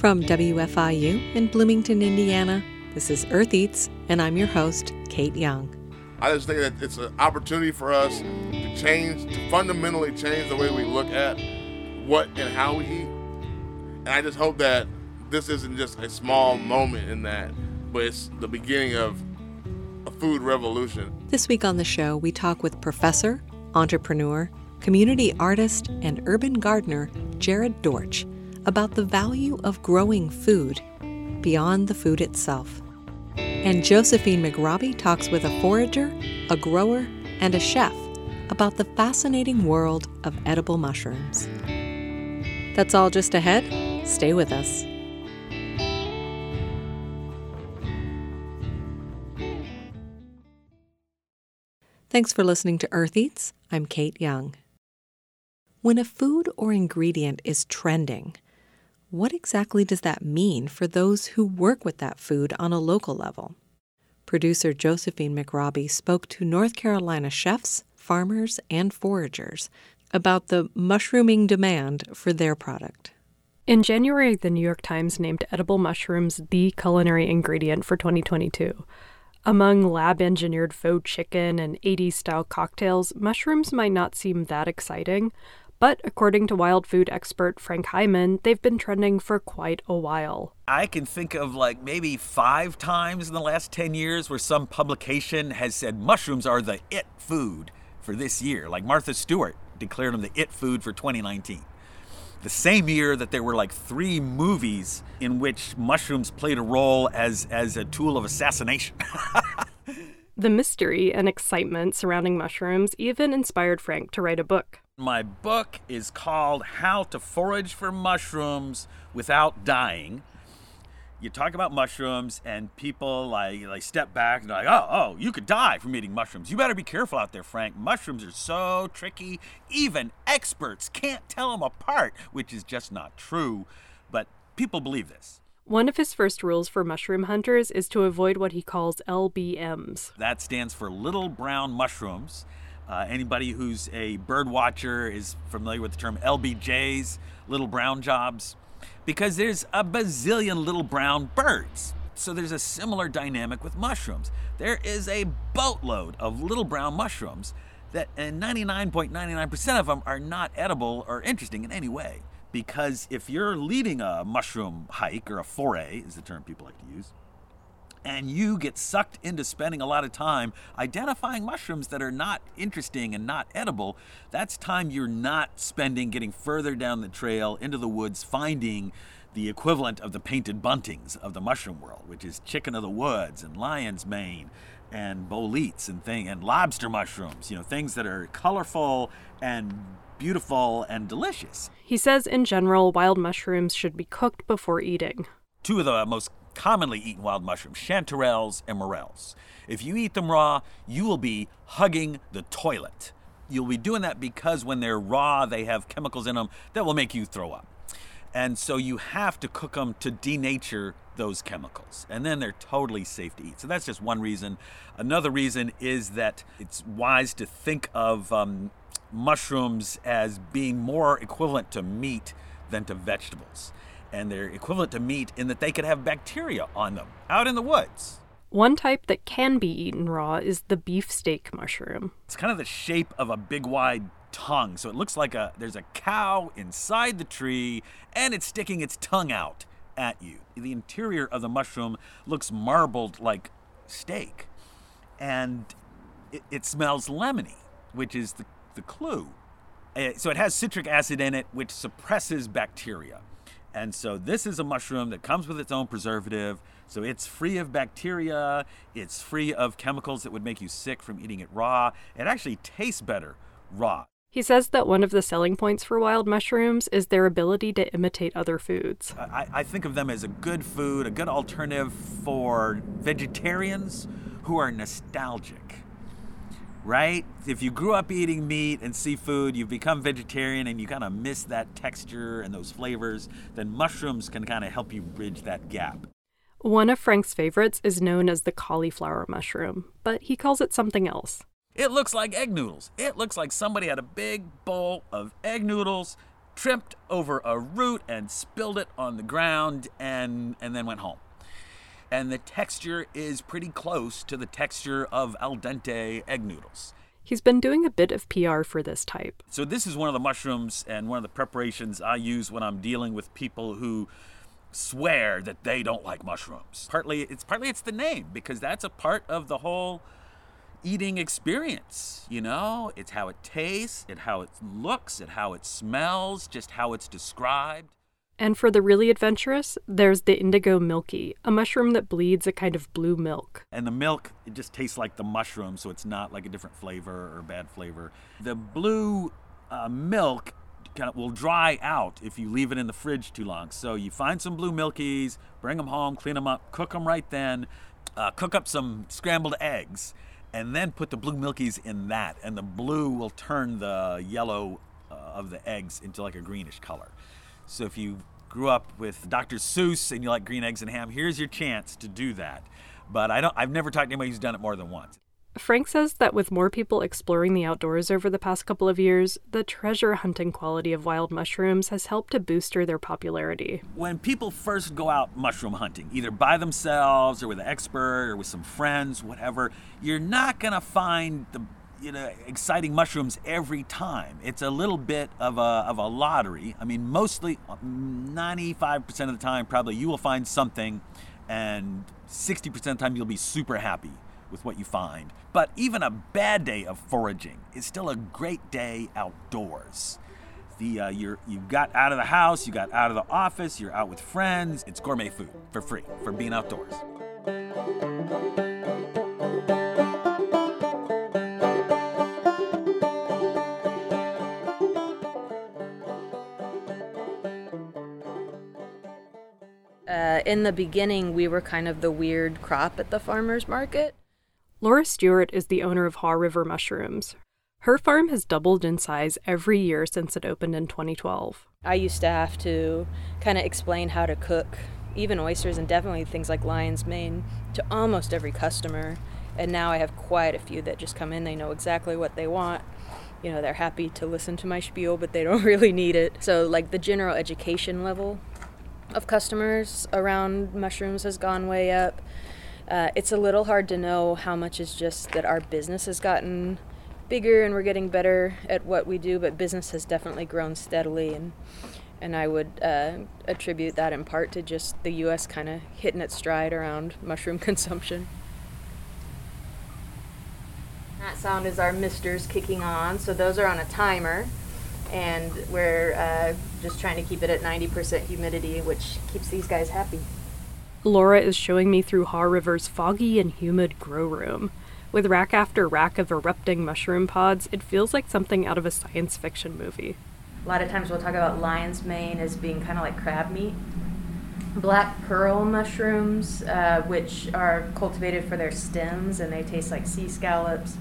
From WFIU in Bloomington, Indiana, this is Earth Eats, and I'm your host, Kate Young. I just think that it's an opportunity for us to change, to fundamentally change the way we look at what and how we eat. And I just hope that this isn't just a small moment in that, but it's the beginning of a food revolution. This week on the show, we talk with professor, entrepreneur, community artist, and urban gardener Jared Dortch about the value of growing food beyond the food itself. And Josephine McRobbie talks with a forager, a grower, and a chef about the fascinating world of edible mushrooms. That's all just ahead. Stay with us. Thanks for listening to Earth Eats. I'm Kate Young. When a food or ingredient is trending, what exactly does that mean for those who work with that food on a local level? Producer Josephine McRobbie spoke to North Carolina chefs, farmers, and foragers about the mushrooming demand for their product. In January, the New York Times named edible mushrooms the culinary ingredient for 2022. Among lab engineered faux chicken and 80s style cocktails, mushrooms might not seem that exciting, but according to wild food expert Frank Hyman, they've been trending for quite a while. I can think of like maybe five times in the last 10 years where some publication has said mushrooms are the it food for this year. Like Martha Stewart declared them the it food for 2019 the same year that there were like three movies in which mushrooms played a role as as a tool of assassination. the mystery and excitement surrounding mushrooms even inspired Frank to write a book. My book is called How to Forage for Mushrooms Without Dying you talk about mushrooms and people like like step back and like, oh, oh, you could die from eating mushrooms. You better be careful out there, Frank. Mushrooms are so tricky. Even experts can't tell them apart, which is just not true. But people believe this. One of his first rules for mushroom hunters is to avoid what he calls LBMs. That stands for little brown mushrooms. Uh, anybody who's a bird watcher is familiar with the term LBJs, little brown jobs because there's a bazillion little brown birds. So there's a similar dynamic with mushrooms. There is a boatload of little brown mushrooms that and 99.99% of them are not edible or interesting in any way. Because if you're leading a mushroom hike or a foray is the term people like to use, and you get sucked into spending a lot of time identifying mushrooms that are not interesting and not edible, that's time you're not spending getting further down the trail into the woods finding the equivalent of the painted buntings of the mushroom world, which is chicken of the woods and lion's mane and boletes and thing and lobster mushrooms, you know, things that are colorful and beautiful and delicious. He says in general wild mushrooms should be cooked before eating. Two of the most commonly eaten wild mushrooms, chanterelles and morels. If you eat them raw, you will be hugging the toilet. You'll be doing that because when they're raw, they have chemicals in them that will make you throw up. And so you have to cook them to denature those chemicals. And then they're totally safe to eat. So that's just one reason. Another reason is that it's wise to think of um, mushrooms as being more equivalent to meat than to vegetables and they're equivalent to meat in that they could have bacteria on them out in the woods. One type that can be eaten raw is the beefsteak mushroom. It's kind of the shape of a big wide tongue. So it looks like a there's a cow inside the tree and it's sticking its tongue out at you. The interior of the mushroom looks marbled like steak. And it, it smells lemony, which is the, the clue. Uh, so it has citric acid in it, which suppresses bacteria. And so this is a mushroom that comes with its own preservative. So it's free of bacteria, it's free of chemicals that would make you sick from eating it raw. It actually tastes better raw. He says that one of the selling points for wild mushrooms is their ability to imitate other foods. I, I think of them as a good food, a good alternative for vegetarians who are nostalgic right? If you grew up eating meat and seafood, you've become vegetarian and you kind of miss that texture and those flavors, then mushrooms can kind of help you bridge that gap. One of Frank's favorites is known as the cauliflower mushroom, but he calls it something else. It looks like egg noodles. It looks like somebody had a big bowl of egg noodles, tripped over a root and spilled it on the ground and, and then went home. And the texture is pretty close to the texture of al dente egg noodles. He's been doing a bit of PR for this type. So, this is one of the mushrooms and one of the preparations I use when I'm dealing with people who swear that they don't like mushrooms. Partly it's partly it's the name because that's a part of the whole eating experience, you know? It's how it tastes, it how it looks, it how it smells, just how it's described. And for the really adventurous, there's the indigo milky, a mushroom that bleeds a kind of blue milk. And the milk, it just tastes like the mushroom, so it's not like a different flavor or bad flavor. The blue uh, milk kind of will dry out if you leave it in the fridge too long. So you find some blue milkies, bring them home, clean them up, cook them right then, uh, cook up some scrambled eggs, and then put the blue milkies in that, and the blue will turn the yellow uh, of the eggs into like a greenish color. So if you grew up with Dr. Seuss and you like green eggs and ham, here's your chance to do that. But I don't I've never talked to anybody who's done it more than once. Frank says that with more people exploring the outdoors over the past couple of years, the treasure hunting quality of wild mushrooms has helped to booster their popularity. When people first go out mushroom hunting, either by themselves or with an expert or with some friends, whatever, you're not going to find the you know exciting mushrooms every time. It's a little bit of a of a lottery. I mean, mostly 95% of the time probably you will find something and 60% of the time you'll be super happy with what you find. But even a bad day of foraging is still a great day outdoors. The, uh, you're, you got out of the house, you got out of the office, you're out with friends. It's gourmet food for free for being outdoors. Uh, in the beginning, we were kind of the weird crop at the farmer's market. Laura Stewart is the owner of Haw River Mushrooms. Her farm has doubled in size every year since it opened in 2012. I used to have to kind of explain how to cook even oysters and definitely things like lion's mane to almost every customer. And now I have quite a few that just come in, they know exactly what they want. You know, they're happy to listen to my spiel, but they don't really need it. So, like, the general education level of customers around mushrooms has gone way up. Uh, it's a little hard to know how much is just that our business has gotten bigger and we're getting better at what we do, but business has definitely grown steadily, and and I would uh, attribute that in part to just the U.S. kind of hitting its stride around mushroom consumption. That sound is our misters kicking on, so those are on a timer and we're uh, just trying to keep it at 90% humidity, which keeps these guys happy. Laura is showing me through Haw River's foggy and humid grow room. With rack after rack of erupting mushroom pods, it feels like something out of a science fiction movie. A lot of times we'll talk about lion's mane as being kind of like crab meat. Black pearl mushrooms, uh, which are cultivated for their stems and they taste like sea scallops.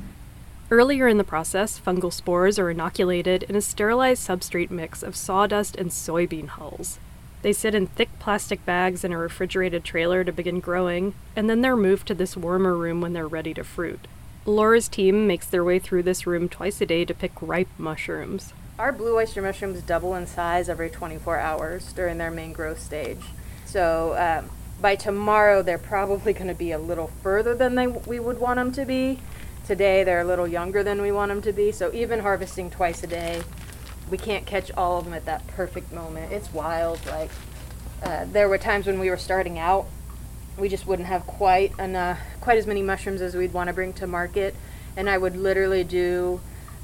Earlier in the process, fungal spores are inoculated in a sterilized substrate mix of sawdust and soybean hulls. They sit in thick plastic bags in a refrigerated trailer to begin growing, and then they're moved to this warmer room when they're ready to fruit. Laura's team makes their way through this room twice a day to pick ripe mushrooms. Our blue oyster mushrooms double in size every 24 hours during their main growth stage. So um, by tomorrow, they're probably going to be a little further than they, we would want them to be Today they're a little younger than we want them to be, so even harvesting twice a day, we can't catch all of them at that perfect moment. It's wild. Like uh, there were times when we were starting out, we just wouldn't have quite enough, quite as many mushrooms as we'd want to bring to market, and I would literally do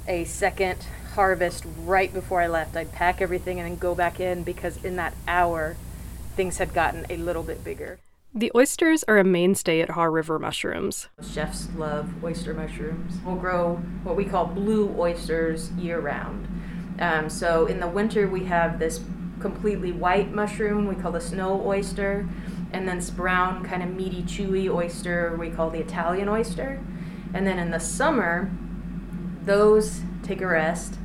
a second harvest right before I left. I'd pack everything and then go back in because in that hour, things had gotten a little bit bigger. The oysters are a mainstay at Haw River Mushrooms. Chefs love oyster mushrooms. We'll grow what we call blue oysters year round. Um, so in the winter, we have this completely white mushroom we call the snow oyster, and then this brown, kind of meaty, chewy oyster we call the Italian oyster. And then in the summer, those take a rest,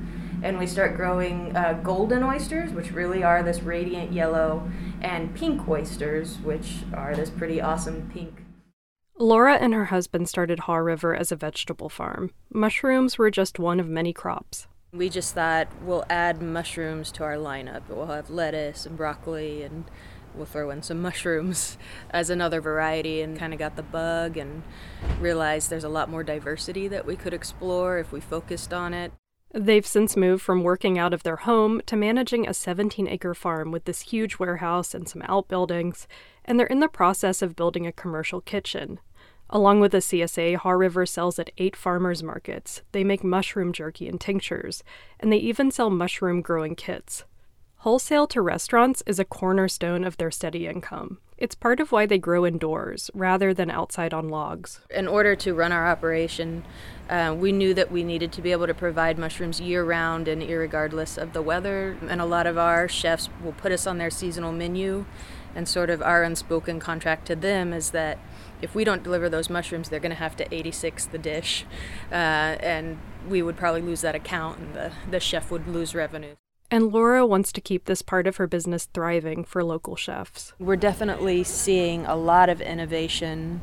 and we start growing uh, golden oysters, which really are this radiant yellow and pink oysters, which are this pretty awesome pink. Laura and her husband started Haw River as a vegetable farm. Mushrooms were just one of many crops. We just thought we'll add mushrooms to our lineup. We'll have lettuce and broccoli and we'll throw in some mushrooms as another variety and kind of got the bug and realized there's a lot more diversity that we could explore if we focused on it. They've since moved from working out of their home to managing a 17 acre farm with this huge warehouse and some outbuildings, and they're in the process of building a commercial kitchen. Along with the CSA, Haw River sells at eight farmers markets. They make mushroom jerky and tinctures, and they even sell mushroom growing kits. Wholesale to restaurants is a cornerstone of their steady income. It's part of why they grow indoors rather than outside on logs. In order to run our operation, uh, we knew that we needed to be able to provide mushrooms year round and regardless of the weather. And a lot of our chefs will put us on their seasonal menu. And sort of our unspoken contract to them is that if we don't deliver those mushrooms, they're going to have to 86 the dish. Uh, and we would probably lose that account and the, the chef would lose revenue. And Laura wants to keep this part of her business thriving for local chefs. We're definitely seeing a lot of innovation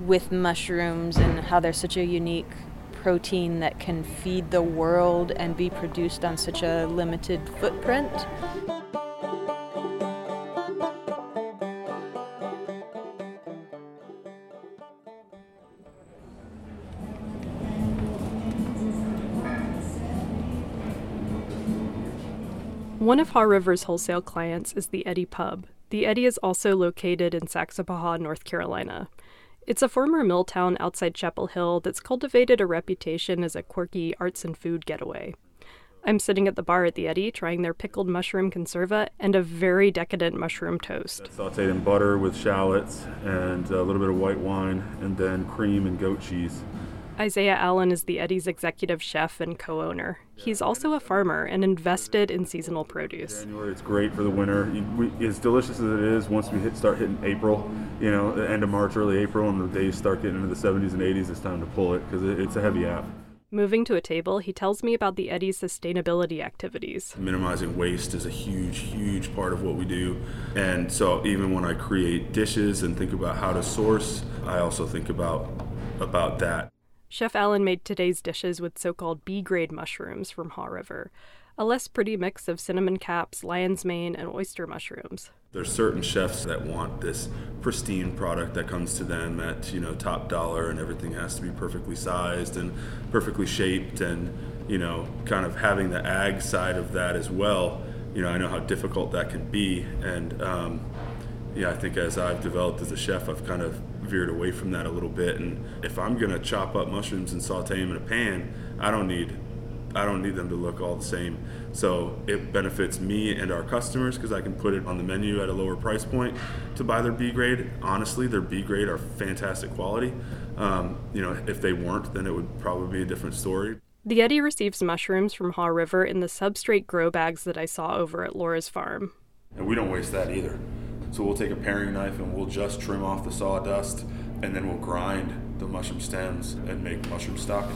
with mushrooms and how they're such a unique protein that can feed the world and be produced on such a limited footprint. One of Haw River's wholesale clients is the Eddy Pub. The Eddy is also located in Saxapahaw, North Carolina. It's a former mill town outside Chapel Hill that's cultivated a reputation as a quirky arts and food getaway. I'm sitting at the bar at the Eddy trying their pickled mushroom conserva and a very decadent mushroom toast. Sauteed in butter with shallots and a little bit of white wine and then cream and goat cheese. Isaiah Allen is the Eddy's executive chef and co owner. He's also a farmer and invested in seasonal produce. January, it's great for the winter. We, as delicious as it is, once we hit, start hitting April, you know, the end of March, early April, and the days start getting into the 70s and 80s, it's time to pull it because it, it's a heavy app. Moving to a table, he tells me about the Eddy's sustainability activities. Minimizing waste is a huge, huge part of what we do. And so even when I create dishes and think about how to source, I also think about about that. Chef Allen made today's dishes with so called B grade mushrooms from Haw River, a less pretty mix of cinnamon caps, lion's mane, and oyster mushrooms. There's certain chefs that want this pristine product that comes to them at, you know, top dollar and everything has to be perfectly sized and perfectly shaped and, you know, kind of having the ag side of that as well. You know, I know how difficult that can be and um, yeah, I think as I've developed as a chef, I've kind of veered away from that a little bit. And if I'm gonna chop up mushrooms and saute them in a pan, I don't need I don't need them to look all the same. So it benefits me and our customers because I can put it on the menu at a lower price point to buy their B grade. Honestly, their B grade are fantastic quality. Um, you know, if they weren't, then it would probably be a different story. The Eddy receives mushrooms from Haw River in the substrate grow bags that I saw over at Laura's farm. And we don't waste that either. So we'll take a paring knife and we'll just trim off the sawdust and then we'll grind the mushroom stems and make mushroom stock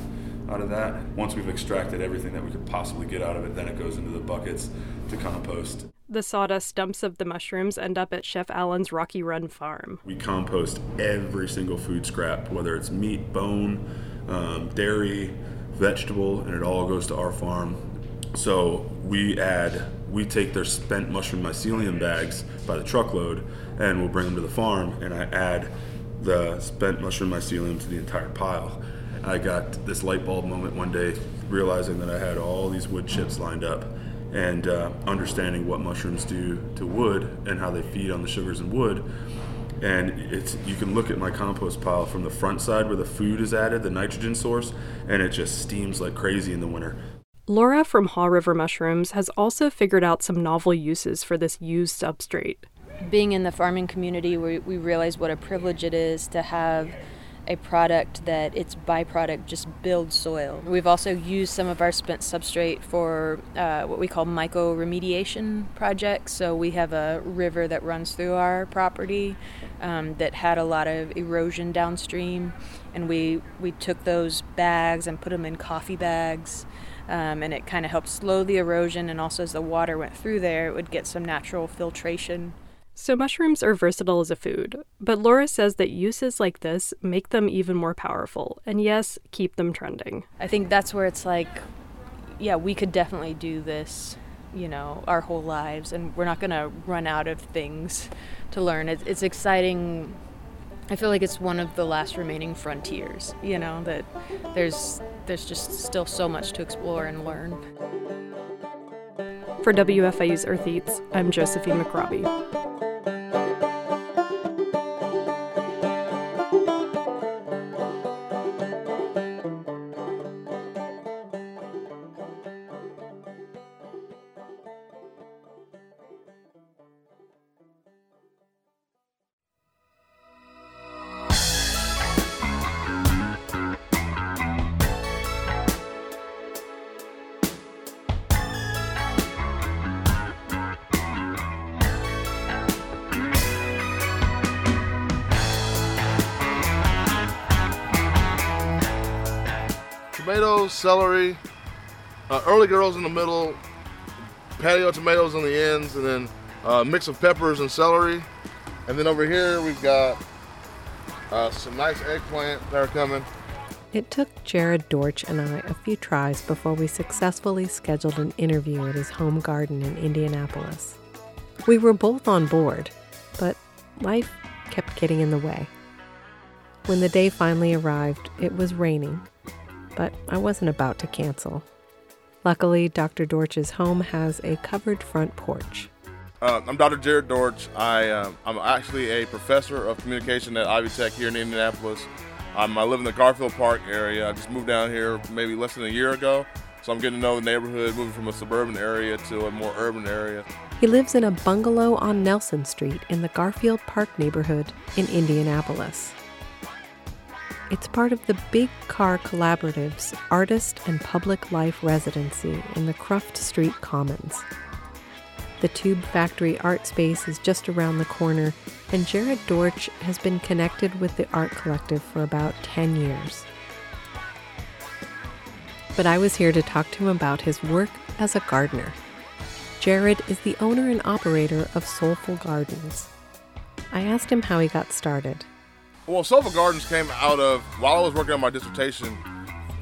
out of that. Once we've extracted everything that we could possibly get out of it, then it goes into the buckets to compost. The sawdust dumps of the mushrooms end up at Chef Allen's Rocky Run farm. We compost every single food scrap, whether it's meat, bone, um, dairy, vegetable, and it all goes to our farm. So we add we take their spent mushroom mycelium bags by the truckload and we'll bring them to the farm and I add the spent mushroom mycelium to the entire pile. I got this light bulb moment one day realizing that I had all these wood chips lined up and uh, understanding what mushrooms do to wood and how they feed on the sugars in wood. And it's you can look at my compost pile from the front side where the food is added, the nitrogen source, and it just steams like crazy in the winter. Laura from Haw River Mushrooms has also figured out some novel uses for this used substrate. Being in the farming community, we, we realize what a privilege it is to have a product that its byproduct just builds soil. We've also used some of our spent substrate for uh, what we call myco remediation projects. So we have a river that runs through our property um, that had a lot of erosion downstream, and we we took those bags and put them in coffee bags um, and it kind of helped slow the erosion. And also, as the water went through there, it would get some natural filtration. So, mushrooms are versatile as a food, but Laura says that uses like this make them even more powerful, and yes, keep them trending. I think that's where it's like yeah, we could definitely do this, you know, our whole lives, and we're not gonna run out of things to learn. It's, it's exciting. I feel like it's one of the last remaining frontiers. You know that there's there's just still so much to explore and learn. For WFIU's Earth Eats, I'm Josephine McRobbie. Tomatoes, celery, uh, early girls in the middle, patio tomatoes on the ends, and then uh, mix of peppers and celery. And then over here we've got uh, some nice eggplant that are coming. It took Jared Dortch and I a few tries before we successfully scheduled an interview at his home garden in Indianapolis. We were both on board, but life kept getting in the way. When the day finally arrived, it was raining, but I wasn't about to cancel. Luckily, Dr. Dortch's home has a covered front porch. Uh, I'm Dr. Jared Dortch. I, uh, I'm actually a professor of communication at Ivy Tech here in Indianapolis. Um, I live in the Garfield Park area. I just moved down here maybe less than a year ago, so I'm getting to know the neighborhood, moving from a suburban area to a more urban area. He lives in a bungalow on Nelson Street in the Garfield Park neighborhood in Indianapolis. It's part of the Big Car Collaborative's Artist and Public Life Residency in the Cruft Street Commons. The Tube Factory art space is just around the corner, and Jared Dortch has been connected with the art collective for about 10 years. But I was here to talk to him about his work as a gardener. Jared is the owner and operator of Soulful Gardens. I asked him how he got started. Well, Soulful Gardens came out of while I was working on my dissertation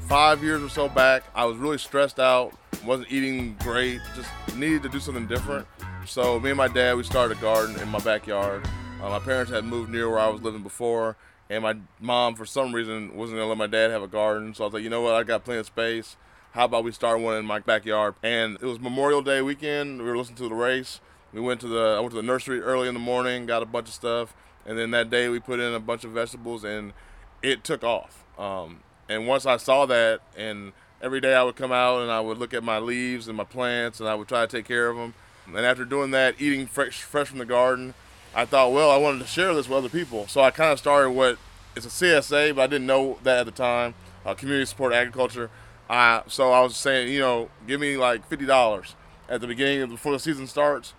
five years or so back. I was really stressed out, wasn't eating great, just needed to do something different. So me and my dad, we started a garden in my backyard. Uh, my parents had moved near where I was living before, and my mom, for some reason, wasn't gonna let my dad have a garden. So I was like, you know what, I got plenty of space. How about we start one in my backyard? And it was Memorial Day weekend. We were listening to the race. We went to the I went to the nursery early in the morning, got a bunch of stuff, and then that day we put in a bunch of vegetables and it took off. Um, and once I saw that, and every day I would come out and I would look at my leaves and my plants and I would try to take care of them. And after doing that, eating fresh, fresh from the garden, I thought, well, I wanted to share this with other people. So I kind of started what it's a CSA, but I didn't know that at the time. Uh, community support agriculture. Uh, so I was saying, you know, give me like fifty dollars at the beginning of before the season starts,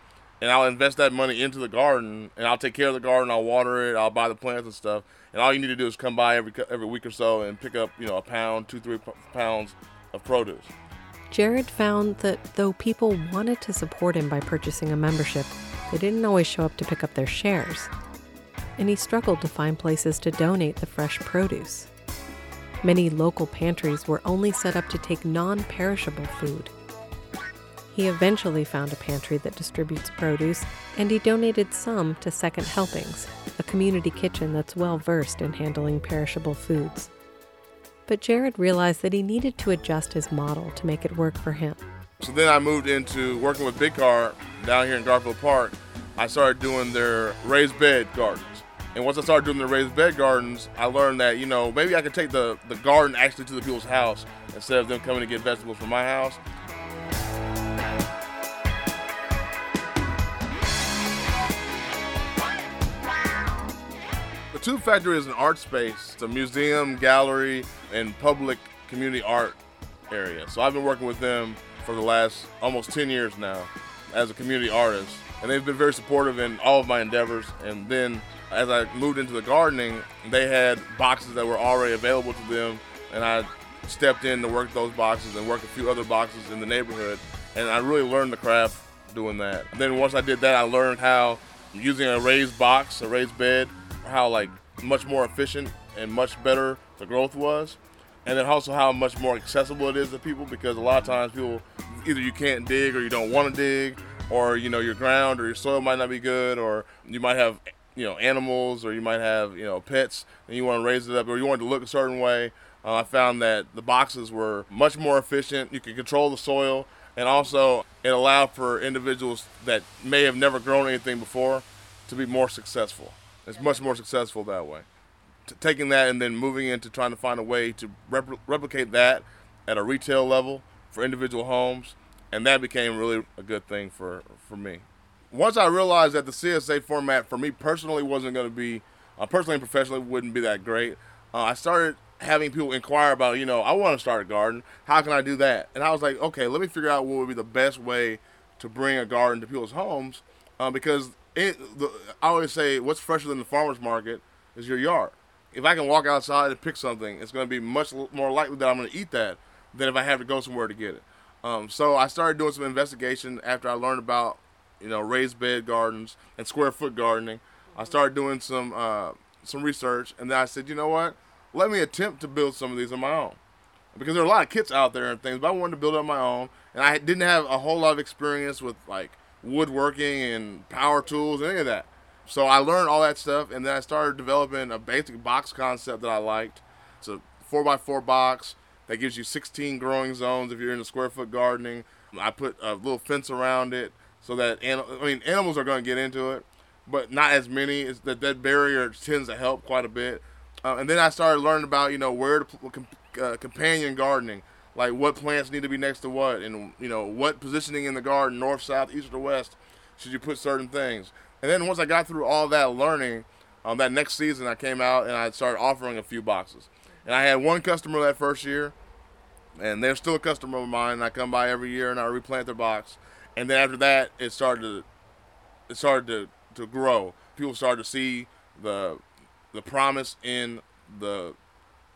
and I'll invest that money into the garden, and I'll take care of the garden. I'll water it. I'll buy the plants and stuff. And all you need to do is come by every every week or so and pick up, you know, a pound, two, three pounds of produce. Jared found that though people wanted to support him by purchasing a membership, they didn't always show up to pick up their shares. And he struggled to find places to donate the fresh produce. Many local pantries were only set up to take non perishable food. He eventually found a pantry that distributes produce, and he donated some to Second Helpings, a community kitchen that's well versed in handling perishable foods. But Jared realized that he needed to adjust his model to make it work for him. So then I moved into working with Big Car down here in Garfield Park. I started doing their raised bed gardens. And once I started doing the raised bed gardens, I learned that, you know, maybe I could take the, the garden actually to the people's house instead of them coming to get vegetables from my house. Tube Factory is an art space. It's a museum, gallery, and public community art area. So I've been working with them for the last almost 10 years now as a community artist. And they've been very supportive in all of my endeavors. And then as I moved into the gardening, they had boxes that were already available to them. And I stepped in to work those boxes and work a few other boxes in the neighborhood. And I really learned the craft doing that. And then once I did that, I learned how using a raised box, a raised bed, how like much more efficient and much better the growth was. and then also how much more accessible it is to people because a lot of times people either you can't dig or you don't want to dig or you know your ground or your soil might not be good or you might have you know animals or you might have you know pets and you want to raise it up or you want to look a certain way uh, i found that the boxes were much more efficient you could control the soil and also it allowed for individuals that may have never grown anything before to be more successful it's much more successful that way T- taking that and then moving into trying to find a way to repl- replicate that at a retail level for individual homes and that became really a good thing for for me once I realized that the CSA format for me personally wasn't going to be, uh, personally and professionally, wouldn't be that great, uh, I started having people inquire about, you know, I want to start a garden. How can I do that? And I was like, okay, let me figure out what would be the best way to bring a garden to people's homes, uh, because it, the, I always say, what's fresher than the farmer's market is your yard. If I can walk outside and pick something, it's going to be much more likely that I'm going to eat that than if I have to go somewhere to get it. Um, so I started doing some investigation after I learned about you know, raised bed gardens and square foot gardening. I started doing some uh, some research, and then I said, you know what? Let me attempt to build some of these on my own, because there are a lot of kits out there and things. But I wanted to build on my own, and I didn't have a whole lot of experience with like woodworking and power tools any of that. So I learned all that stuff, and then I started developing a basic box concept that I liked. It's a four by four box that gives you 16 growing zones if you're in into square foot gardening. I put a little fence around it so that I mean animals are going to get into it, but not as many. Is that that barrier tends to help quite a bit. Uh, and then I started learning about you know where to uh, companion gardening, like what plants need to be next to what, and you know what positioning in the garden, north, south, east, or west, should you put certain things. And then once I got through all that learning, um, that next season I came out and I started offering a few boxes. And I had one customer that first year, and they're still a customer of mine. And I come by every year and I replant their box and then after that, it started to it started to, to grow. People started to see the the promise in the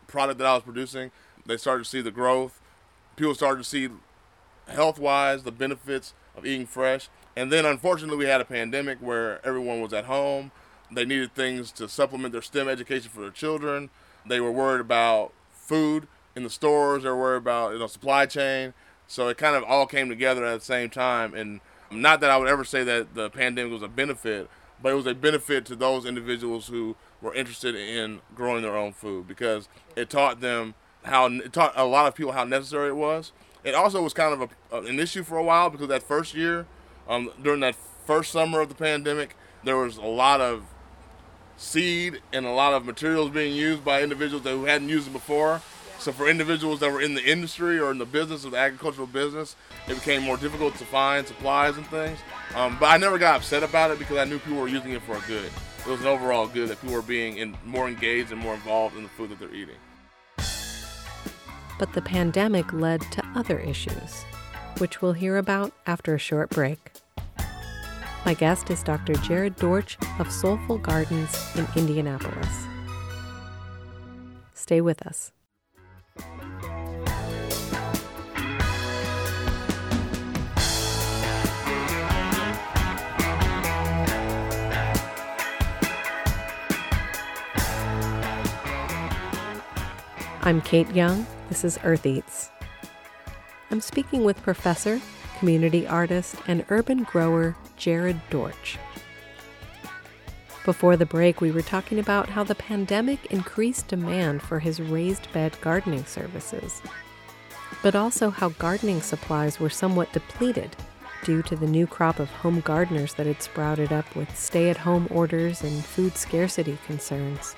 product that I was producing. They started to see the growth. People started to see health wise the benefits of eating fresh. And then unfortunately, we had a pandemic where everyone was at home. They needed things to supplement their STEM education for their children. They were worried about food in the stores. They were worried about you know supply chain. So it kind of all came together at the same time. And not that I would ever say that the pandemic was a benefit, but it was a benefit to those individuals who were interested in growing their own food because it taught them how it taught a lot of people how necessary it was. It also was kind of a, an issue for a while because that first year, um, during that first summer of the pandemic, there was a lot of seed and a lot of materials being used by individuals that who hadn't used it before so for individuals that were in the industry or in the business of the agricultural business, it became more difficult to find supplies and things. Um, but I never got upset about it because I knew people were using it for a good. It was an overall good that people were being in, more engaged and more involved in the food that they're eating. But the pandemic led to other issues, which we'll hear about after a short break. My guest is Dr. Jared Dortch of Soulful Gardens in Indianapolis. Stay with us. I'm Kate Young. This is Earth Eats. I'm speaking with professor, community artist, and urban grower Jared Dortch. Before the break, we were talking about how the pandemic increased demand for his raised bed gardening services, but also how gardening supplies were somewhat depleted due to the new crop of home gardeners that had sprouted up with stay at home orders and food scarcity concerns.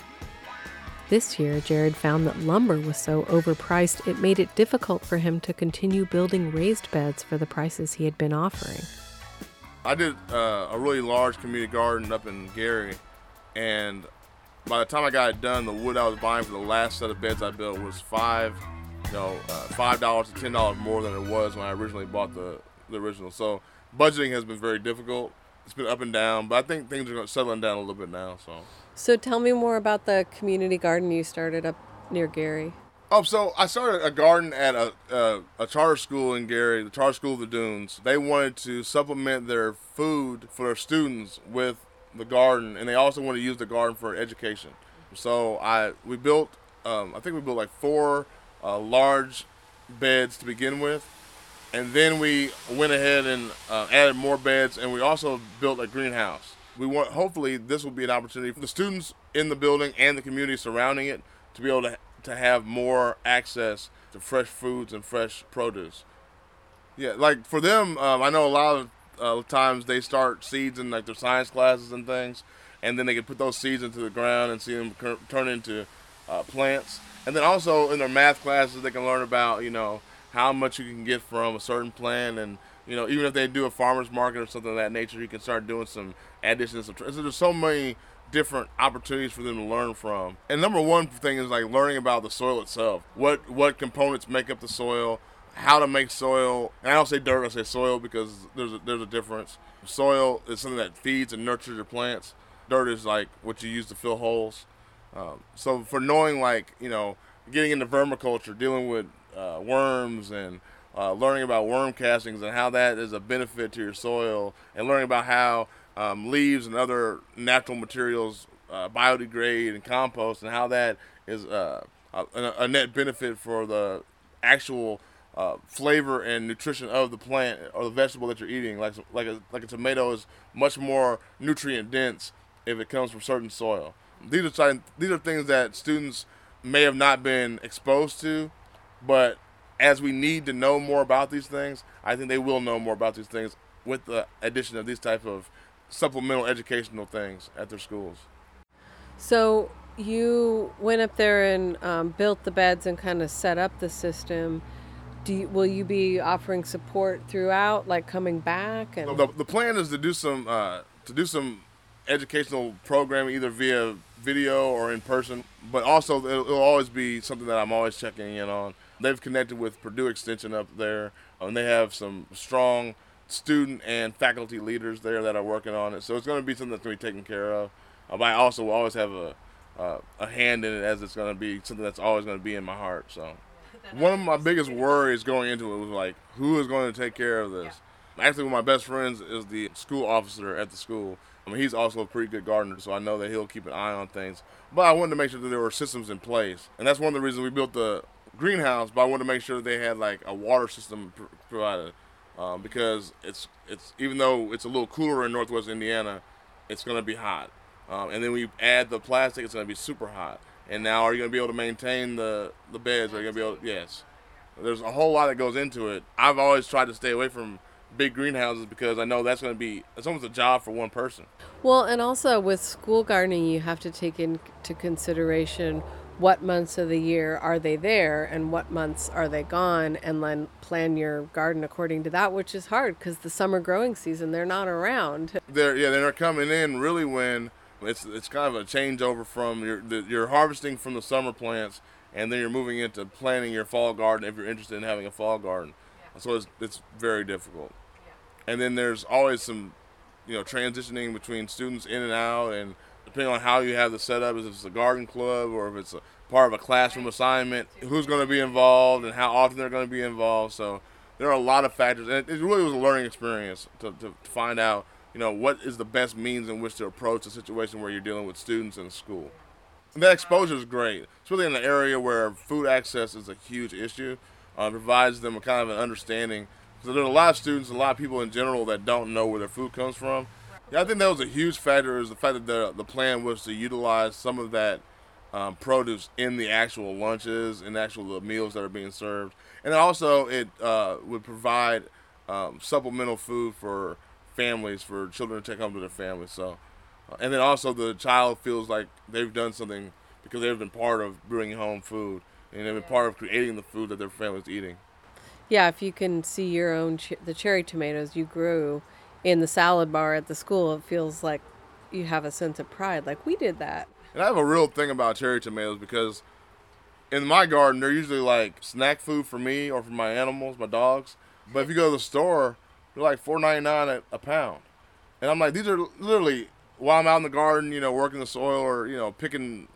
This year, Jared found that lumber was so overpriced it made it difficult for him to continue building raised beds for the prices he had been offering. I did uh, a really large community garden up in Gary, and by the time I got it done, the wood I was buying for the last set of beds I built was five, you know, uh, five dollars to ten dollars more than it was when I originally bought the the original. So budgeting has been very difficult. It's been up and down, but I think things are settling down a little bit now. So. So tell me more about the community garden you started up near Gary. Oh, so I started a garden at a, a, a charter school in Gary, the Charter School of the Dunes. They wanted to supplement their food for their students with the garden, and they also wanted to use the garden for education. So I we built, um, I think we built like four uh, large beds to begin with, and then we went ahead and uh, added more beds, and we also built a greenhouse. We want hopefully this will be an opportunity for the students in the building and the community surrounding it to be able to to have more access to fresh foods and fresh produce. Yeah, like for them, um, I know a lot of uh, times they start seeds in like their science classes and things, and then they can put those seeds into the ground and see them cur- turn into uh, plants. And then also in their math classes, they can learn about you know how much you can get from a certain plant, and you know even if they do a farmers market or something of that nature, you can start doing some additions. So there's so many different opportunities for them to learn from. And number one thing is like learning about the soil itself. What what components make up the soil? How to make soil? And I don't say dirt, I say soil because there's a, there's a difference. Soil is something that feeds and nurtures your plants. Dirt is like what you use to fill holes. Um, so for knowing like you know getting into vermiculture, dealing with uh, worms and uh, learning about worm castings and how that is a benefit to your soil, and learning about how um, leaves and other natural materials uh, biodegrade and compost, and how that is uh, a, a, net benefit for the actual uh, flavor and nutrition of the plant or the vegetable that you're eating. Like like a, like a tomato is much more nutrient dense if it comes from certain soil. These are these are things that students may have not been exposed to, but as we need to know more about these things, I think they will know more about these things with the addition of these type of supplemental educational things at their schools. So you went up there and um, built the beds and kind of set up the system. Do you, will you be offering support throughout, like coming back? And the, the plan is to do some uh, to do some educational programming either via video or in person, but also it'll, it'll, always be something that I'm always checking in on. They've connected with Purdue Extension up there, and they have some strong student and faculty leaders there that are working on it. So it's going to be something that's going to be taken care of. Uh, but I also will always have a uh, a hand in it as it's going to be something that's always going to be in my heart. So one of my biggest worries going into it was like, who is going to take care of this? Yeah. Actually, one of my best friends is the school officer at the school. I mean, he's also a pretty good gardener, so I know that he'll keep an eye on things. But I wanted to make sure that there were systems in place, and that's one of the reasons we built the greenhouse. But I wanted to make sure they had like a water system pr- provided um, because it's it's even though it's a little cooler in Northwest Indiana, it's to be hot. Um, and then we add the plastic, it's to be super hot. And now, are you to be able to maintain the the beds? Are you to be able? Yes. There's a whole lot that goes into it. I've always tried to stay away from big greenhouses because I know that's going to be it's almost a job for one person. Well, and also with school gardening, you have to take into consideration what months of the year are they there and what months are they gone and then plan your garden according to that which is hard because the summer growing season they're not around they're yeah they're coming in really when it's it's kind of a changeover from your the, you're harvesting from the summer plants and then you're moving into planting your fall garden if you're interested in having a fall garden yeah. so it's, it's very difficult yeah. and then there's always some you know transitioning between students in and out and depending on how you have the setup, is if it's a garden club or if it's a part of a classroom assignment, who's going to be involved and how often they're going to be involved. So there are a lot of factors, and it really was a learning experience to, to, find out, you know, what is the best means in which to approach a situation where you're dealing with students in school. And that exposure is great, especially in an area where food access is a huge issue. Uh, it provides them a kind of an understanding. So there's a lot of students, a lot of people in general that don't know where their food comes from yeah, I think that was a huge factor. Is the fact that the the plan was to utilize some of that um, produce in the actual lunches and actual the meals that are being served, and also it uh, would provide um, supplemental food for families for children to take home to their families. So, uh, and then also the child feels like they've done something because they've been part of bringing home food and they've been part of creating the food that their family's eating. Yeah, if you can see your own ch- the cherry tomatoes you grew in the salad bar at the school, it feels like you have a sense of pride. Like we did that. And I have a real thing about cherry tomatoes because in my garden they're usually like snack food for me or for my animals, my dogs. But if you go to the store, they're like four ninety nine a pound, and I'm like, these are literally while I'm out in the garden, you know, working the soil or you know picking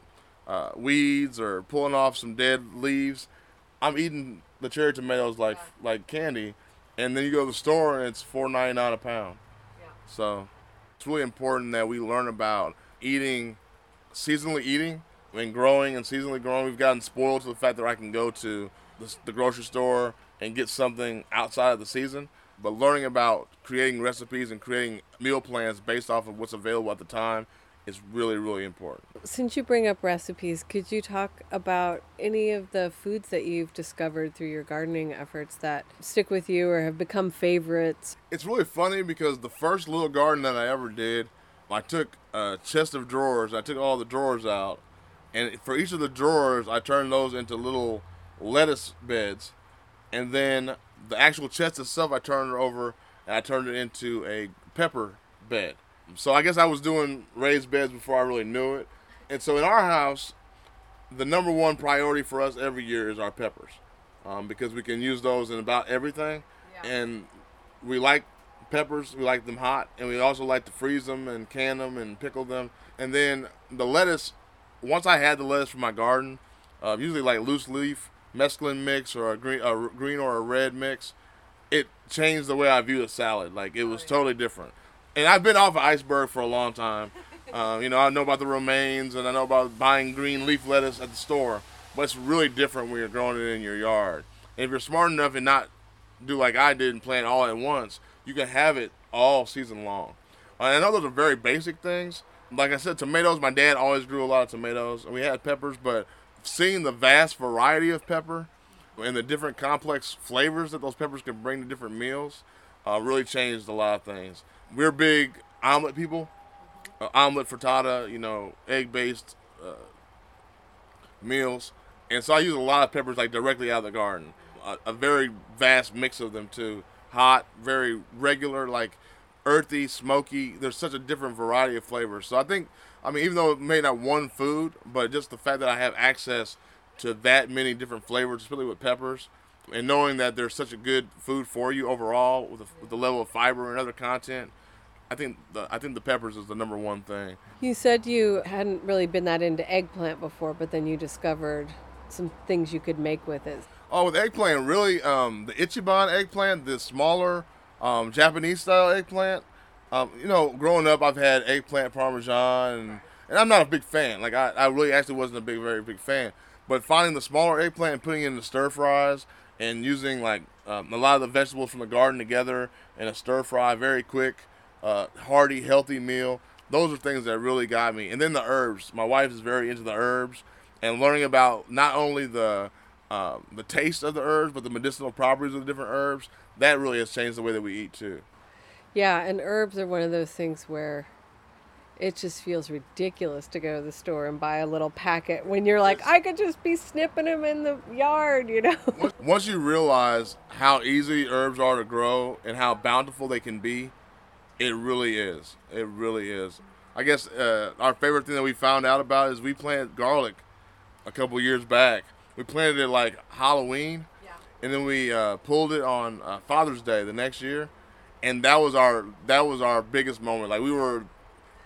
uh, weeds or pulling off some dead leaves. I'm eating the cherry tomatoes like like candy, and then you go to the store and it's four ninety nine a pound. Yeah. So it's really important that we learn about eating, seasonally eating, and growing and seasonally growing, we've gotten spoiled to the fact that I can go to the, the grocery store and get something outside of the season. But learning about creating recipes and creating meal plans based off of what's available at the time is really, really important. Since you bring up recipes, could you talk about any of the foods that you've discovered through your gardening efforts that stick with you or have become favorites? It's really funny because the first little garden that I ever did, I took a chest of drawers, I took all the drawers out, and for each of the drawers, I turned those into little lettuce beds. And then the actual chest itself, I turned it over and I turned it into a pepper bed. So I guess I was doing raised beds before I really knew it. And so in our house, the number one priority for us every year is our peppers, um, because we can use those in about everything, yeah. and we like peppers. We like them hot, and we also like to freeze them and can them and pickle them. And then the lettuce. Once I had the lettuce from my garden, uh, usually like loose leaf mesclun mix or a green, a green or a red mix, it changed the way I view a salad. Like it was oh, yeah. totally different and I've been off of iceberg for a long time. Uh, you know, I know about the romaines and I know about buying green leaf lettuce at the store, but it's really different when you're growing it in your yard. And if you're smart enough and not do like I did and plant all at once, you can have it all season long. Uh, I know those are very basic things. Like I said, tomatoes. My dad always grew a lot of tomatoes, and we had peppers. But seeing the vast variety of pepper and the different complex flavors that those peppers can bring to different meals uh, really changed a lot of things we're big omelet people. Uh, omelet frittata, you know, egg based uh, meals. And so I use a lot of peppers like directly out of the garden. A, a, very vast mix of them too. Hot, very regular, like earthy, smoky. There's such a different variety of flavors. So I think, I mean, even though it may not one food, but just the fact that I have access to that many different flavors, especially with peppers, and knowing that there's such a good food for you overall with the, with the level of fiber and other content, I think the I think the peppers is the number one thing. You said you hadn't really been that into eggplant before, but then you discovered some things you could make with it. Oh, with eggplant, really, um, the Ichiban eggplant, the smaller um, Japanese style eggplant. Um, you know, growing up, I've had eggplant parmesan, and, and I'm not a big fan. Like I, I really actually wasn't a big, very big fan. But finding the smaller eggplant and putting it in the stir fries and using like um, a lot of the vegetables from the garden together in a stir fry, very quick, uh, hearty, healthy meal. Those are things that really got me. And then the herbs. My wife is very into the herbs, and learning about not only the uh, the taste of the herbs, but the medicinal properties of the different herbs. That really has changed the way that we eat too. Yeah, and herbs are one of those things where it just feels ridiculous to go to the store and buy a little packet when you're like, I could just be snipping them in the yard, you know? Once you realize how easy herbs are to grow and how bountiful they can be, it really is. It really is. I guess uh, our favorite thing that we found out about is we planted garlic a couple years back. We planted it like Halloween, yeah. and then we uh, pulled it on uh, Father's Day the next year, and that was our that was our biggest moment. Like we were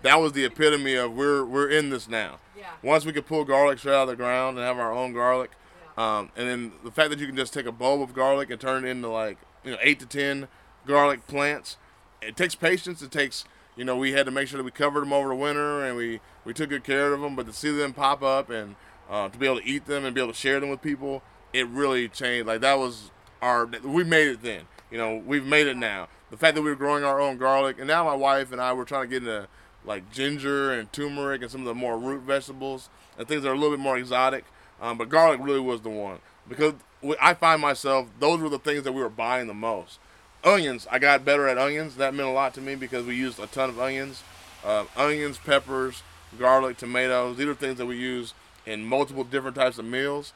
that was the epitome of we're we're in this now. Yeah. Once we could pull garlic straight out of the ground and have our own garlic, yeah. um, and then the fact that you can just take a bulb of garlic and turn it into like you know eight to ten garlic plants, it takes patience. It takes you know we had to make sure that we covered them over the winter and we we took good care of them. But to see them pop up and uh, to be able to eat them and be able to share them with people, it really changed. Like that was our we made it then. You know we've made it now. The fact that we were growing our own garlic, and now my wife and I were trying to get into like ginger and turmeric and some of the more root vegetables and things that are a little bit more exotic. Um, but garlic really was the one because I find myself those were the things that we were buying the most. Onions, I got better at onions. That meant a lot to me because we used a ton of onions, uh, onions, peppers, garlic, tomatoes. These are things that we use in multiple different types of meals.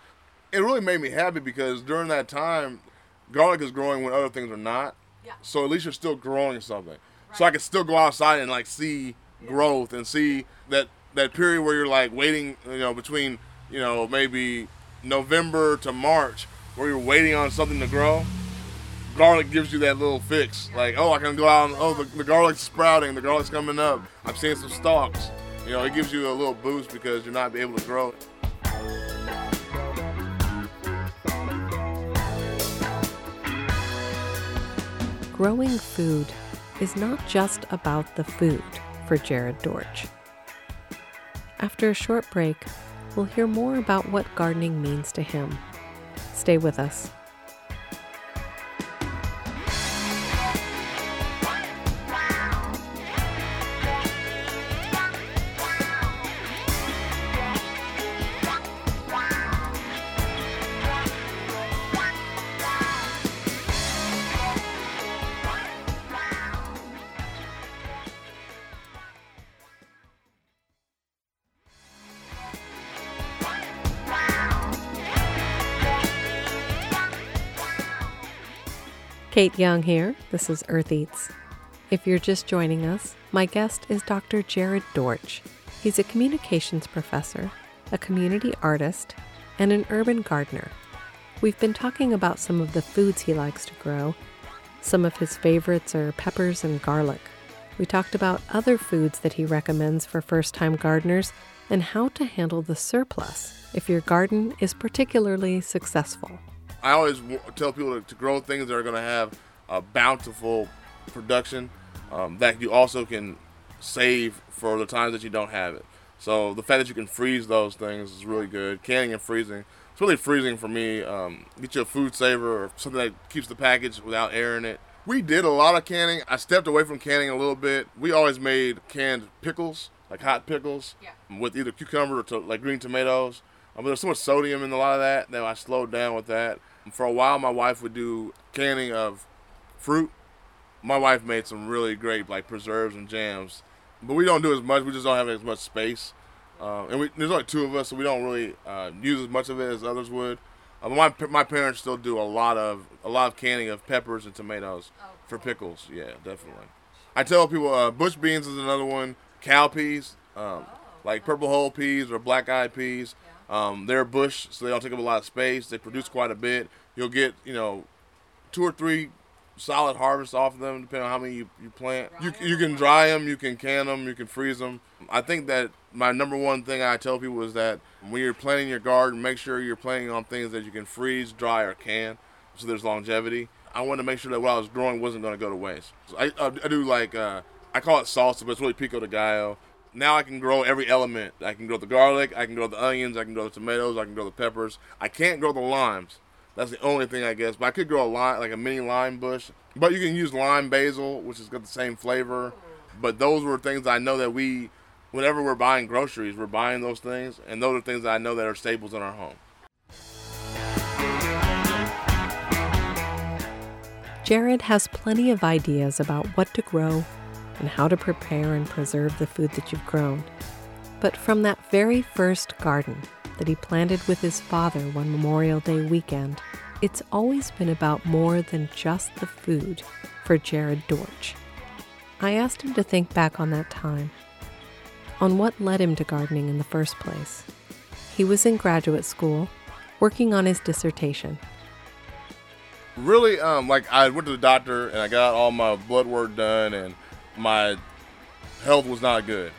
It really made me happy because during that time, garlic is growing when other things are not. Yeah. So at least you're still growing something. Right. So I could still go outside and like see growth and see that that period where you're like waiting, you know, between you know maybe November to March, where you're waiting on something to grow. Garlic gives you that little fix, like oh I can go out and oh the, the garlic's sprouting, the garlic's coming up. I'm seeing some stalks. You know, it gives you a little boost because you're not able to grow it. Growing food is not just about the food for Jared Dortch. After a short break, we'll hear more about what gardening means to him. Stay with us. Kate Young here. This is Earth Eats. If you're just joining us, my guest is Dr. Jared Dortch. He's a communications professor, a community artist, and an urban gardener. We've been talking about some of the foods he likes to grow. Some of his favorites are peppers and garlic. We talked about other foods that he recommends for first time gardeners and how to handle the surplus if your garden is particularly successful. I always w- tell people to, to, grow things that are going to have a bountiful production um, that you also can save for the times that you don't have it. So the fact that you can freeze those things is really good. Canning and freezing. It's really freezing for me. Um, get you a food saver or something that keeps the package without air in it. We did a lot of canning. I stepped away from canning a little bit. We always made canned pickles, like hot pickles, yeah. with either cucumber or to, like green tomatoes. Um, there's so much sodium in a lot of that that I slowed down with that. For a while, my wife would do canning of fruit. My wife made some really great like preserves and jams, but we don't do as much. We just don't have as much space, uh, and we, there's only two of us, so we don't really uh, use as much of it as others would. Uh, my my parents still do a lot of a lot of canning of peppers and tomatoes oh, for pickles. Yeah, definitely. I tell people uh, bush beans is another one. Cow peas, um, oh, like purple hull peas or black eyed peas. Um, they're bush, so they don't take up a lot of space. They produce quite a bit. You'll get, you know, two or three solid harvests off of them, depending on how many you, you plant. You, you can dry them, you can can them, you can freeze them. I think that my number one thing I tell people is that when you're planting your garden, make sure you're planting on things that you can freeze, dry, or can, so there's longevity. I wanted to make sure that what I was growing wasn't going to go to waste. So I, I, I, do like, uh, I call it salsa, but it's really pico de gallo now I can grow every element. I can grow the garlic, I can grow the onions, I can grow the tomatoes, I can grow the peppers. I can't grow the limes. That's the only thing I guess. But I could grow a lime, like a mini lime bush. But you can use lime basil, which has got the same flavor. But those were things I know that we, whenever we're buying groceries, we're buying those things, and those are things that I know that are staples in our home. Jared has plenty of ideas about what to grow and how to prepare and preserve the food that you've grown. But from that very first garden that he planted with his father one Memorial Day weekend, it's always been about more than just the food for Jared Dortch. I asked him to think back on that time, on what led him to gardening in the first place. He was in graduate school, working on his dissertation. Really, um, like I went to the doctor and I got all my blood work done and my health was not good.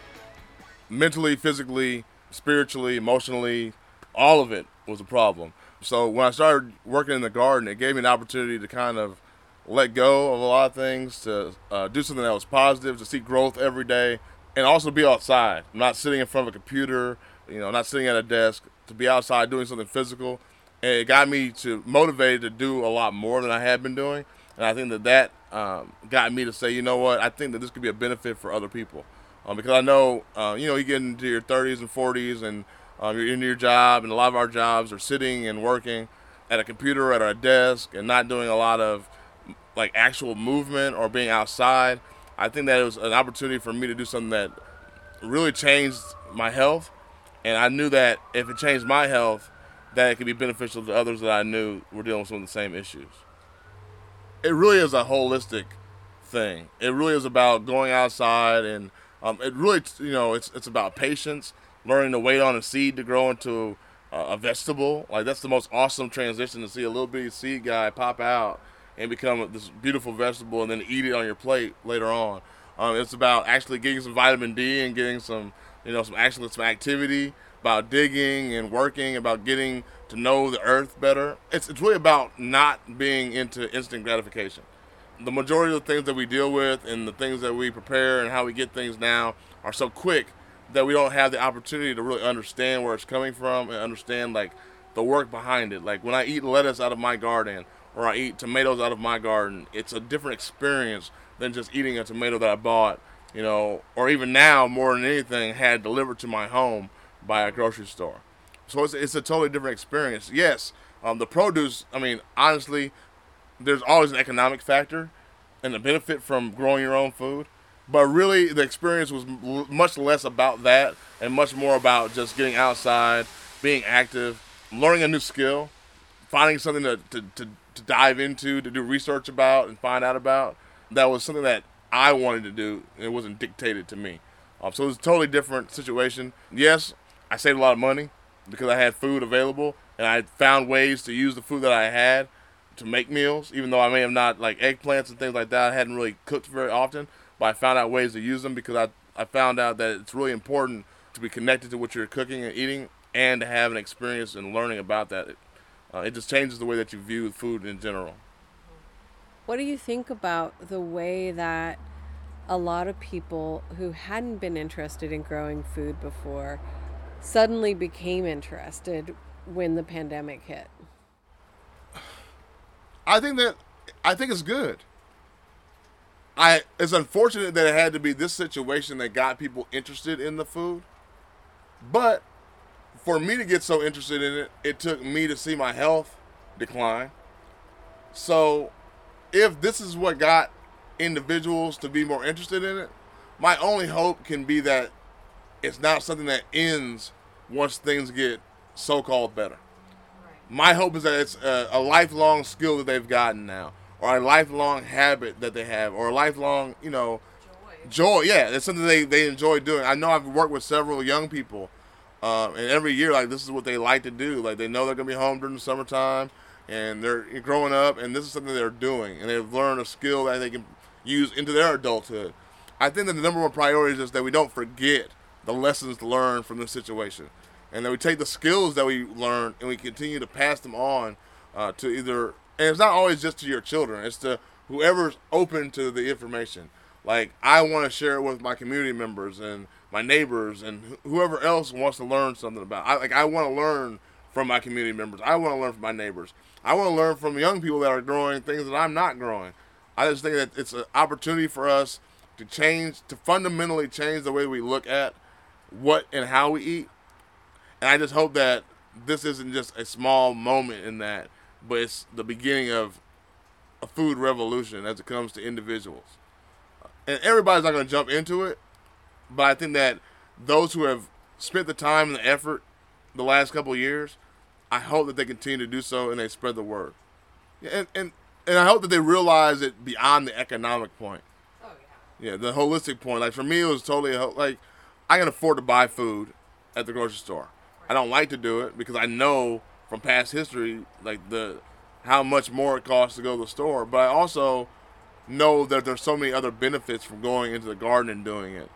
Mentally, physically, spiritually, emotionally, all of it was a problem. So when I started working in the garden, it gave me an opportunity to kind of let go of a lot of things, to uh, do something that was positive, to see growth every day, and also be outside. I'm not sitting in front of a computer, you know, not sitting at a desk, to be outside doing something physical. And it got me to motivated to do a lot more than I had been doing. And I think that that um, got me to say, you know what, I think that this could be a benefit for other people. Um, because I know, uh, you know, you get into your 30s and 40s and um, you're in your job, and a lot of our jobs are sitting and working at a computer at our desk and not doing a lot of like actual movement or being outside. I think that it was an opportunity for me to do something that really changed my health, and I knew that if it changed my health, that it could be beneficial to others that I knew were dealing with some of the same issues it really is a holistic thing. It really is about going outside and um, it really, you know, it's it's about patience, learning to wait on a seed to grow into uh, a vegetable. Like that's the most awesome transition to see a little bitty seed guy pop out and become this beautiful vegetable, and then eat it on your plate later on. Um, it's about actually getting some vitamin D and getting some, you know, some actually some activity about digging and working, about getting to know the earth better. It's, it's really about not being into instant gratification. The majority of the things that we deal with and the things that we prepare and how we get things now are so quick that we don't have the opportunity to really understand where it's coming from and understand like the work behind it. Like when I eat lettuce out of my garden or I eat tomatoes out of my garden, it's a different experience than just eating a tomato that I bought, you know, or even now more than anything had delivered to my home by a grocery store. So it's, it's a totally different experience. Yes, um, the produce, I mean, honestly, there's always an economic factor and the benefit from growing your own food. But really, the experience was l- much less about that and much more about just getting outside, being active, learning a new skill, finding something to, to, to, to dive into, to do research about, and find out about. That was something that I wanted to do. And it wasn't dictated to me. Um, so it was a totally different situation. Yes, I saved a lot of money because I had food available and I found ways to use the food that I had to make meals, even though I may have not like eggplants and things like that. I hadn't really cooked very often, but I found out ways to use them because I I found out that it's really important to be connected to what you're cooking and eating, and to have an experience and learning about that. It, uh, it just changes the way that you view food in general. What do you think about the way that a lot of people who hadn't been interested in growing food before suddenly became interested when the pandemic hit? I think that I think it's good. I it's unfortunate that it had to be this situation that got people interested in the food. But for me to get so interested in it, it took me to see my health decline. So if this is what got individuals to be more interested in it, my only hope can be that it's not something that ends once things get so-called better. My hope is that it's a, a lifelong skill that they've gotten now, or a lifelong habit that they have, or a lifelong, you know, joy. Yeah, it's something they, they enjoy doing. I know I've worked with several young people, uh, and every year, like, this is what they like to do. Like, they know they're going to be home during the summertime, and they're growing up, and this is something they're doing, and they've learned a skill that they can use into their adulthood. I think that the number one priority is that we don't forget the lessons learned from this situation. And then we take the skills that we learn and we continue to pass them on uh, to either and it's not always just to your children. It's to whoever's open to the information. Like i want to share it with my community members and my neighbors and whoever else wants to learn something about I, like i want to learn from my community members. I want to learn from my neighbors. I want to learn from young people that are growing things that i'm not growing. I just think that it's an opportunity for us to change to fundamentally change the way we look at what and how we eat and I just hope that this isn't just a small moment in that, but it's the beginning of a food revolution as it comes to individuals. And everybody's not going to jump into it, but I think that those who have spent the time and the effort the last couple of years, I hope that they continue to do so and they spread the word. And and and I hope that they realize it beyond the economic point. Oh yeah. Yeah, the holistic point. Like for me, it was totally like I can afford to buy food at the grocery store. I don't like to do it because I know from past history like the how much more it costs to go to the store. But I also know that there's so many other benefits from going into the garden and doing it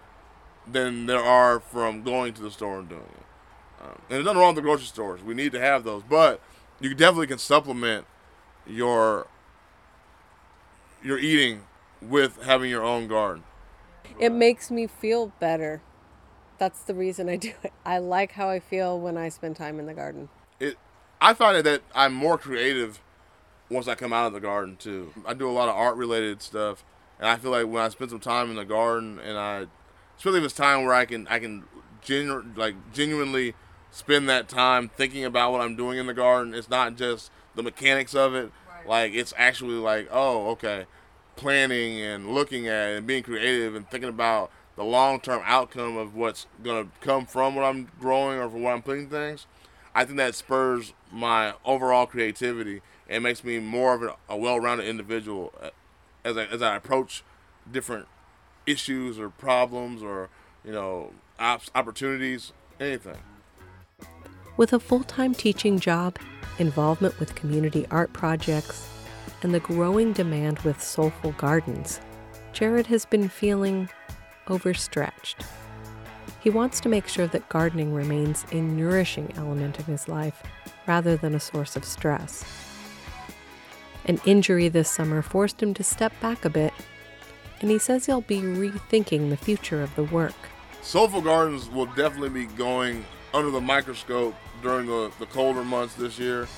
than there are from going to the store and doing it. Um, and there's nothing wrong with the grocery stores. We need to have those, but you definitely can supplement your your eating with having your own garden. It makes me feel better that's the reason I do it. I like how I feel when I spend time in the garden. It, I find it that I'm more creative once I come out of the garden too. I do a lot of art related stuff, and I feel like when I spend some time in the garden, and I, especially if it's time where I can I can genu- like genuinely spend that time thinking about what I'm doing in the garden. It's not just the mechanics of it. Right. Like it's actually like, oh, okay, planning and looking at it and being creative and thinking about the long term outcome of what's going to come from what I'm growing or from what I'm putting things, I think that spurs my overall creativity and makes me more of a, well rounded individual uh, as I, as I approach different issues or problems or, you know, op- opportunities, anything. With a full time teaching job, involvement with community art projects, and the growing demand with soulful gardens, Jared has been feeling overstretched. He wants to make sure that gardening remains a nourishing element of his life rather than a source of stress. An injury this summer forced him to step back a bit, and he says he'll be rethinking the future of the work. Soulful Gardens will definitely be going under the microscope during the, the colder months this year,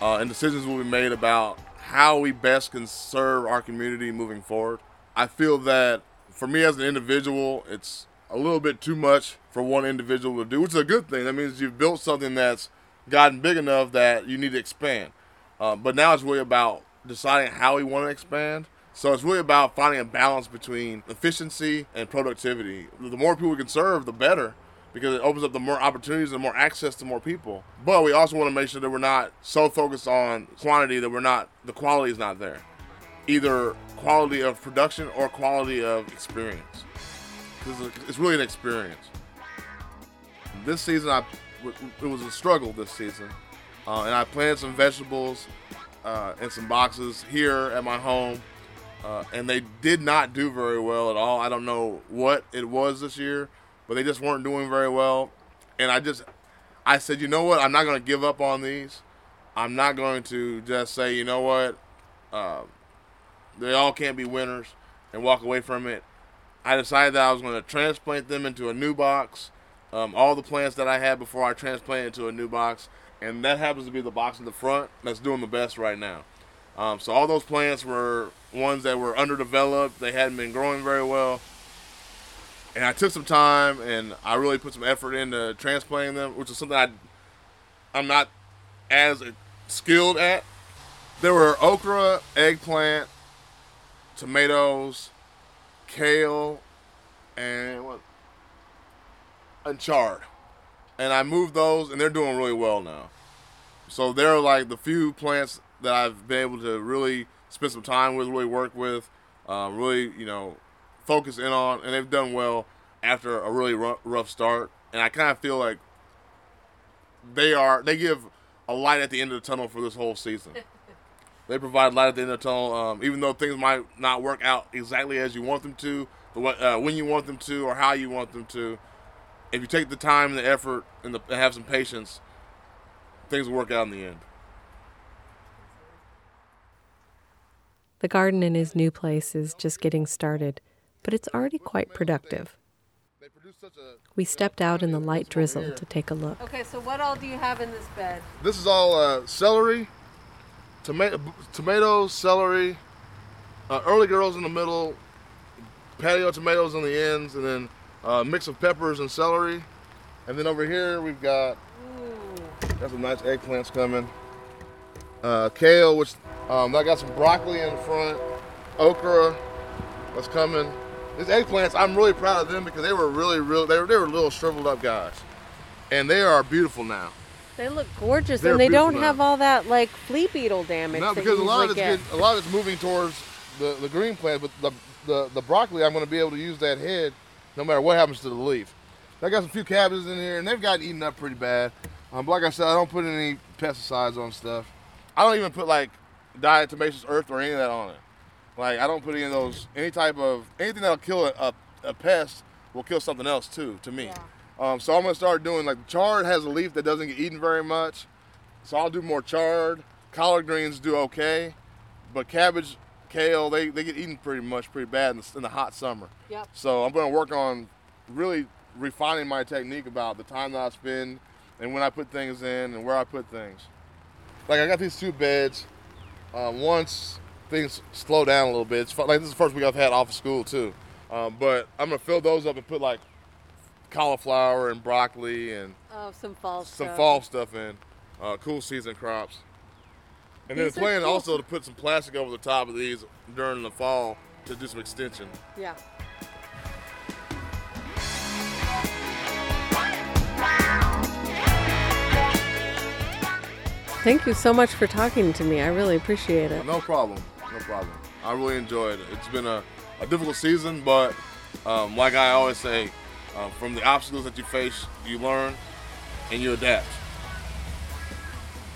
uh, and decisions will be made about how we best can serve our community moving forward. I feel that for me as an individual, it's a little bit too much for one individual to do, which is a good thing. That means you've built something that's gotten big enough that you need to expand. Uh, but now it's really about deciding how we want to expand. So it's really about finding a balance between efficiency and productivity. The more people we can serve, the better because it opens up the more opportunities and more access to more people. But we also want to make sure that we're not so focused on quantity that we're not the quality is not there. Either quality of production or quality of experience. Because it's really an experience. This season, I it was a struggle this season, uh, and I planted some vegetables uh, in some boxes here at my home, uh, and they did not do very well at all. I don't know what it was this year but they just weren't doing very well. And I just, I said, you know what? I'm not going to give up on these. I'm not going to just say, you know what? They all can't be winners and walk away from it. I decided that I was going to transplant them into a new box. Um, all the plants that I had before I transplanted into a new box, and that happens to be the box in the front that's doing the best right now. Um, so all those plants were ones that were underdeveloped. They hadn't been growing very well and I took some time and I really put some effort into transplanting them, which is something I I'm not as skilled at. There were okra, eggplant, tomatoes, kale, and what? And chard. And I moved those, and they're doing really well now. So they're like the few plants that I've been able to really spend some time with, really work with, um, really, you know, focus in on, and they've done well after a really rough start. And I kind of feel like they are they give a light at the end of the tunnel for this whole season. they provide light at the end of the tunnel, um, even though things might not work out exactly as you want them to, but uh, when you want them to, or how you want them to. If you take the time and the effort and, the, and have some patience, things will work out in the end. The garden in his new place is just getting started but it's already quite productive. We stepped out in the light drizzle to take a look. Okay, so what all do you have in this bed? This is all uh, celery, tomato, tomatoes, celery, uh, early girls in the middle, patio tomatoes on the ends, and then a uh, mix of peppers and celery. And then over here we've got Ooh. got some nice eggplants coming. Uh, kale, which um, I got some broccoli in the front, okra, that's coming. These eggplants, I'm really proud of them because they were really, really, They were, they were little shriveled up guys, and they are beautiful now. They look gorgeous, They're and they don't have all that like flea beetle damage. No, because a lot of it's getting, a lot of it's moving towards the, the green plant, but the, the the broccoli, I'm going to be able to use that head, no matter what happens to the leaf. I got some few cabbages in here, and they've gotten eaten up pretty bad. Um, but like I said, I don't put any pesticides on stuff. I don't even put like diatomaceous earth or any of that on it. Like I don't put any of those any type of anything that'll kill a, a, a pest will kill something else too. To me, yeah. Um, so I'm gonna start doing like chard has a leaf that doesn't get eaten very much, so I'll do more chard. Collard greens do okay, but cabbage, kale they, they get eaten pretty much pretty bad in the, in the hot summer. Yep. So I'm gonna work on really refining my technique about the time that I spend and when I put things in and where I put things. Like I got these two beds. Um, once things slow down a little bit. It's like this is the first week I've had off of school too. Um, but I'm gonna fill those up and put like cauliflower and broccoli and oh, some fall some stuff. fall stuff in, uh, cool season crops. And these then the plan cool. also to put some plastic over the top of these during the fall to do some extension. Yeah. Thank you so much for talking to me. I really appreciate it. No problem no problem. I really enjoyed it. It's been a, a difficult season, but um, like I always say, uh, from the obstacles that you face, you learn and you adapt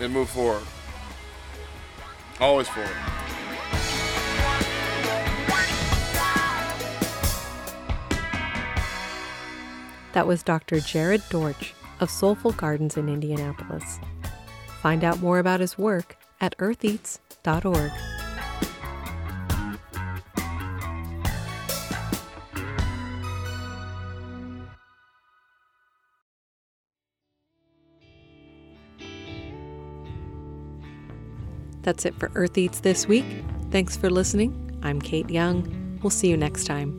and move forward. Always forward. That was Dr. Jared Dortch of Soulful Gardens in Indianapolis. Find out more about his work at eartheats.org. That's it for Earth Eats this week. Thanks for listening. I'm Kate Young. We'll see you next time.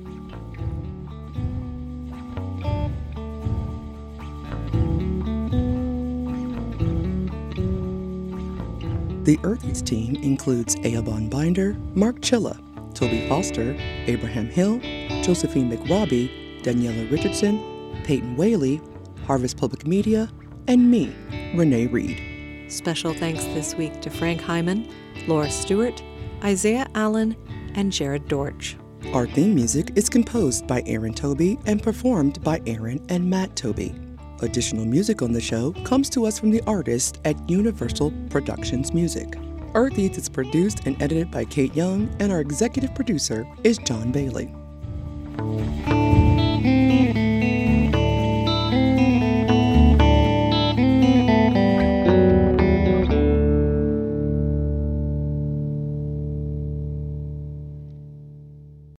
The Earth Eats team includes Eoban Binder, Mark Chilla, Toby Foster, Abraham Hill, Josephine McRobbie, Daniela Richardson, Peyton Whaley, Harvest Public Media, and me, Renee Reed. Special thanks this week to Frank Hyman, Laura Stewart, Isaiah Allen, and Jared Dortch. Our theme music is composed by Aaron Toby and performed by Aaron and Matt Toby. Additional music on the show comes to us from the artists at Universal Productions Music. Earth Eats is produced and edited by Kate Young, and our executive producer is John Bailey.